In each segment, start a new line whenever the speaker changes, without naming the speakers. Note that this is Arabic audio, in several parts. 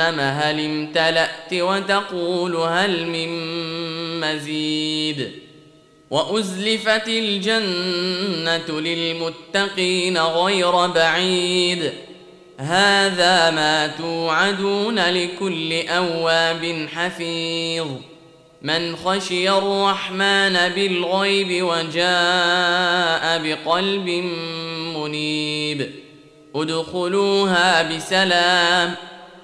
هل امتلأت وتقول هل من مزيد وأزلفت الجنة للمتقين غير بعيد هذا ما توعدون لكل أواب حفيظ من خشي الرحمن بالغيب وجاء بقلب منيب ادخلوها بسلام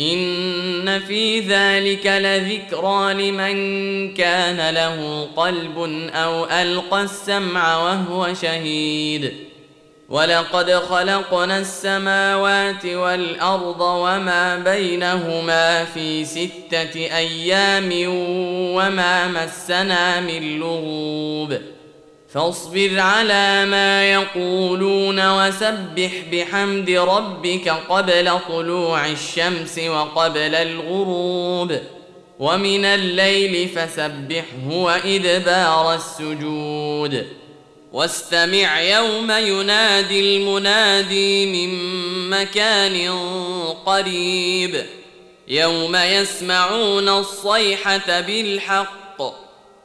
إن في ذلك لذكرى لمن كان له قلب أو ألقى السمع وهو شهيد. ولقد خلقنا السماوات والأرض وما بينهما في ستة أيام وما مسنا من لغوب. فاصبر على ما يقولون وسبح بحمد ربك قبل طلوع الشمس وقبل الغروب ومن الليل فسبحه وإدبار السجود واستمع يوم ينادي المنادي من مكان قريب يوم يسمعون الصيحة بالحق